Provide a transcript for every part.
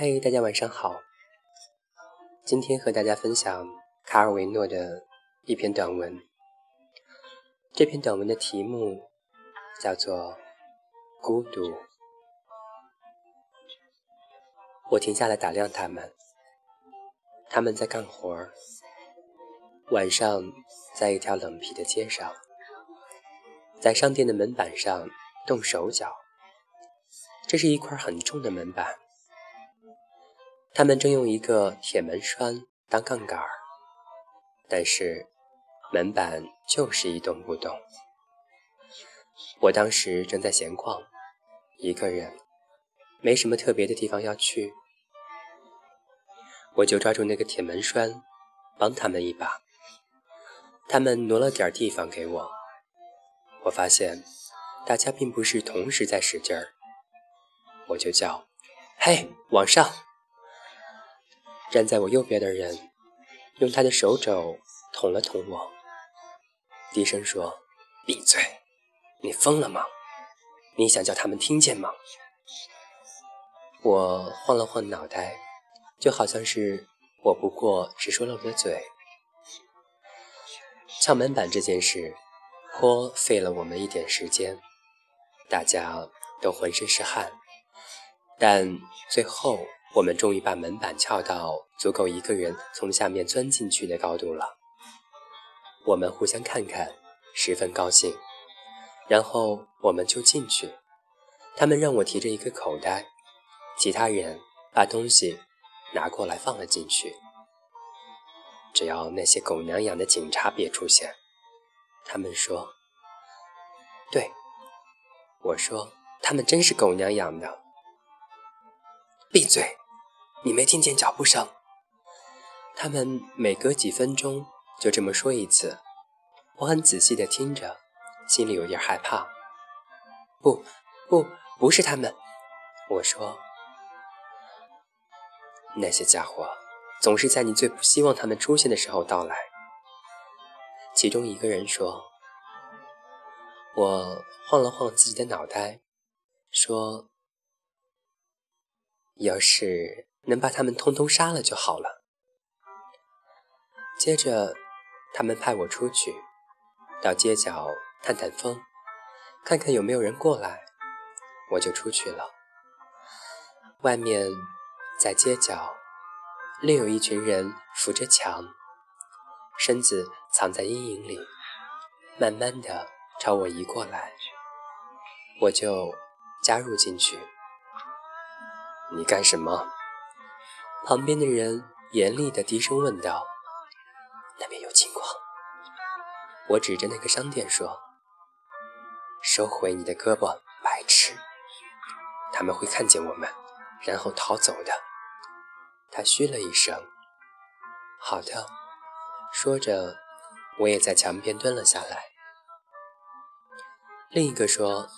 嗨，大家晚上好。今天和大家分享卡尔维诺的一篇短文。这篇短文的题目叫做《孤独》。我停下来打量他们，他们在干活儿。晚上，在一条冷僻的街上，在商店的门板上动手脚。这是一块很重的门板。他们正用一个铁门栓当杠杆儿，但是门板就是一动不动。我当时正在闲逛，一个人，没什么特别的地方要去，我就抓住那个铁门栓，帮他们一把。他们挪了点地方给我。我发现大家并不是同时在使劲儿，我就叫：“嘿，往上！”站在我右边的人，用他的手肘捅了捅我，低声说：“闭嘴！你疯了吗？你想叫他们听见吗？”我晃了晃脑袋，就好像是我不过只说漏了嘴。撬门板这件事，颇费了我们一点时间，大家都浑身是汗，但最后。我们终于把门板撬到足够一个人从下面钻进去的高度了。我们互相看看，十分高兴。然后我们就进去。他们让我提着一个口袋，其他人把东西拿过来放了进去。只要那些狗娘养的警察别出现，他们说。对，我说他们真是狗娘养的。闭嘴！你没听见脚步声？他们每隔几分钟就这么说一次。我很仔细地听着，心里有点害怕。不，不，不是他们。我说，那些家伙总是在你最不希望他们出现的时候到来。其中一个人说。我晃了晃自己的脑袋，说。要是能把他们通通杀了就好了。接着，他们派我出去，到街角探探风，看看有没有人过来。我就出去了。外面，在街角，另有一群人扶着墙，身子藏在阴影里，慢慢的朝我移过来。我就加入进去。你干什么？旁边的人严厉的低声问道：“那边有情况。”我指着那个商店说：“收回你的胳膊，白痴！他们会看见我们，然后逃走的。”他嘘了一声：“好的。”说着，我也在墙边蹲了下来。另一个说：“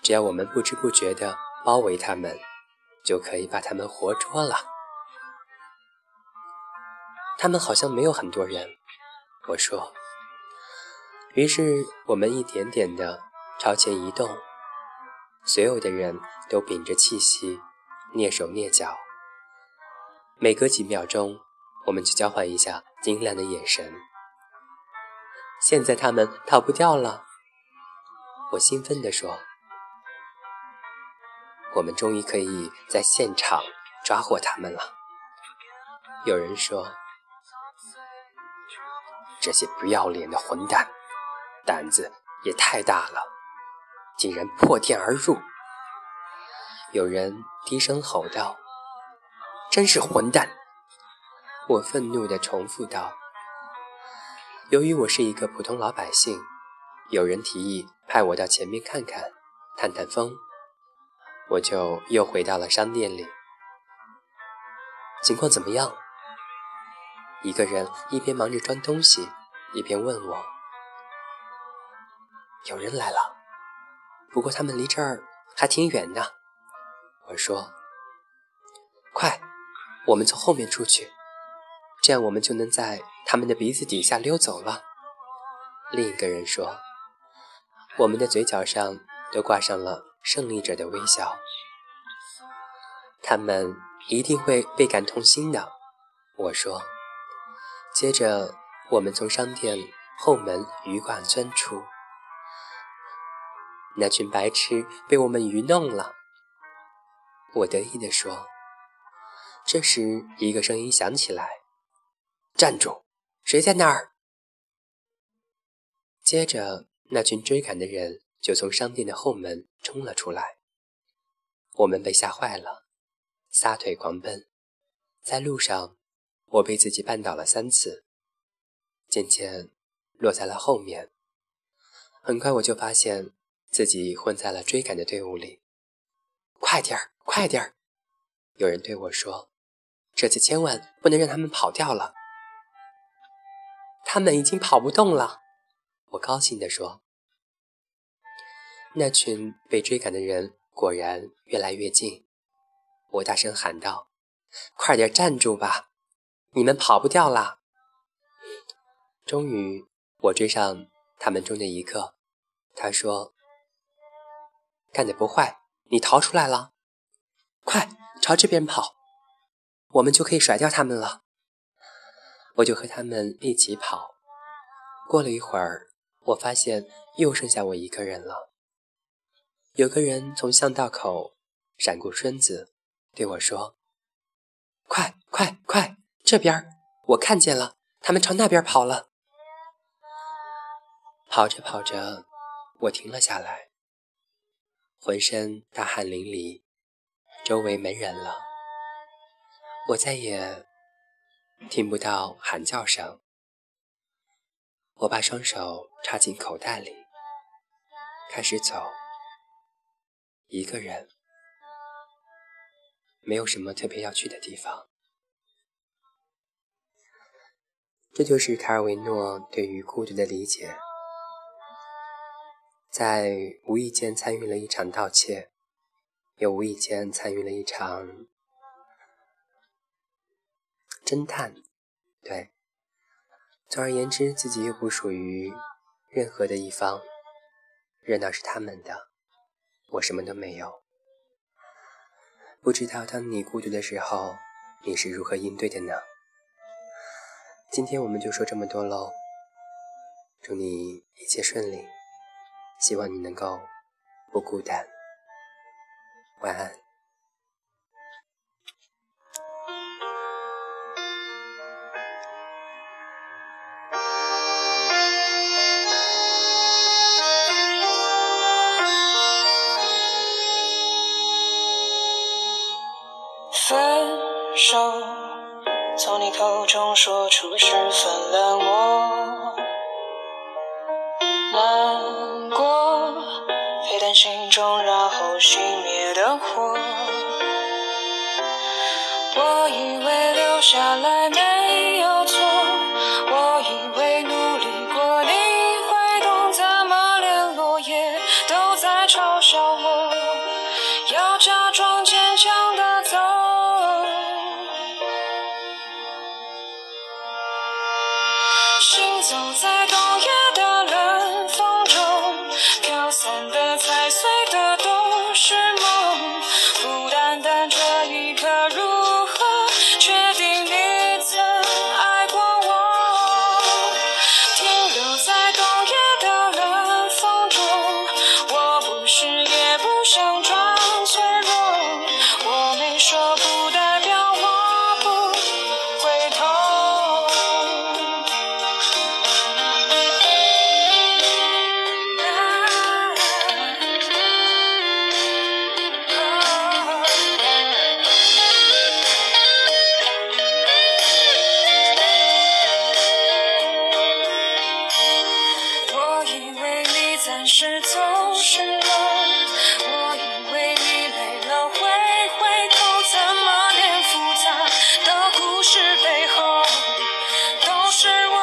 只要我们不知不觉地包围他们。”就可以把他们活捉了。他们好像没有很多人，我说。于是我们一点点的朝前移动，所有的人都屏着气息，蹑手蹑脚。每隔几秒钟，我们就交换一下晶亮的眼神。现在他们逃不掉了，我兴奋地说。我们终于可以在现场抓获他们了。有人说：“这些不要脸的混蛋，胆子也太大了，竟然破天而入。”有人低声吼道：“真是混蛋！”我愤怒地重复道：“由于我是一个普通老百姓，有人提议派我到前面看看，探探风。”我就又回到了商店里。情况怎么样？一个人一边忙着装东西，一边问我：“有人来了，不过他们离这儿还挺远的。”我说：“快，我们从后面出去，这样我们就能在他们的鼻子底下溜走了。”另一个人说：“我们的嘴角上都挂上了。”胜利者的微笑。他们一定会倍感痛心的。我说。接着，我们从商店后门鱼贯钻出，那群白痴被我们愚弄了。我得意地说。这时，一个声音响起来：“站住！谁在那儿？”接着，那群追赶的人就从商店的后门冲了出来。我们被吓坏了，撒腿狂奔。在路上，我被自己绊倒了三次，渐渐落在了后面。很快，我就发现自己混在了追赶的队伍里。快点儿，快点儿！有人对我说：“这次千万不能让他们跑掉了。”他们已经跑不动了，我高兴地说。那群被追赶的人。果然越来越近，我大声喊道：“快点站住吧，你们跑不掉啦！”终于，我追上他们中的一个，他说：“干得不坏，你逃出来了，快朝这边跑，我们就可以甩掉他们了。”我就和他们一起跑。过了一会儿，我发现又剩下我一个人了。有个人从巷道口闪过身子，对我说：“快快快，这边！我看见了，他们朝那边跑了。”跑着跑着，我停了下来，浑身大汗淋漓，周围没人了，我再也听不到喊叫声。我把双手插进口袋里，开始走。一个人，没有什么特别要去的地方。这就是卡尔维诺对于孤独的理解。在无意间参与了一场盗窃，也无意间参与了一场侦探，对，总而言之，自己又不属于任何的一方，热闹是他们的。我什么都没有，不知道当你孤独的时候，你是如何应对的呢？今天我们就说这么多喽，祝你一切顺利，希望你能够不孤单，晚安。中然后熄灭的火。我以为留下来没有错，我以为努力过你会懂，怎么连落叶都在嘲笑我，要假装坚强的走。行走在冬夜。sure.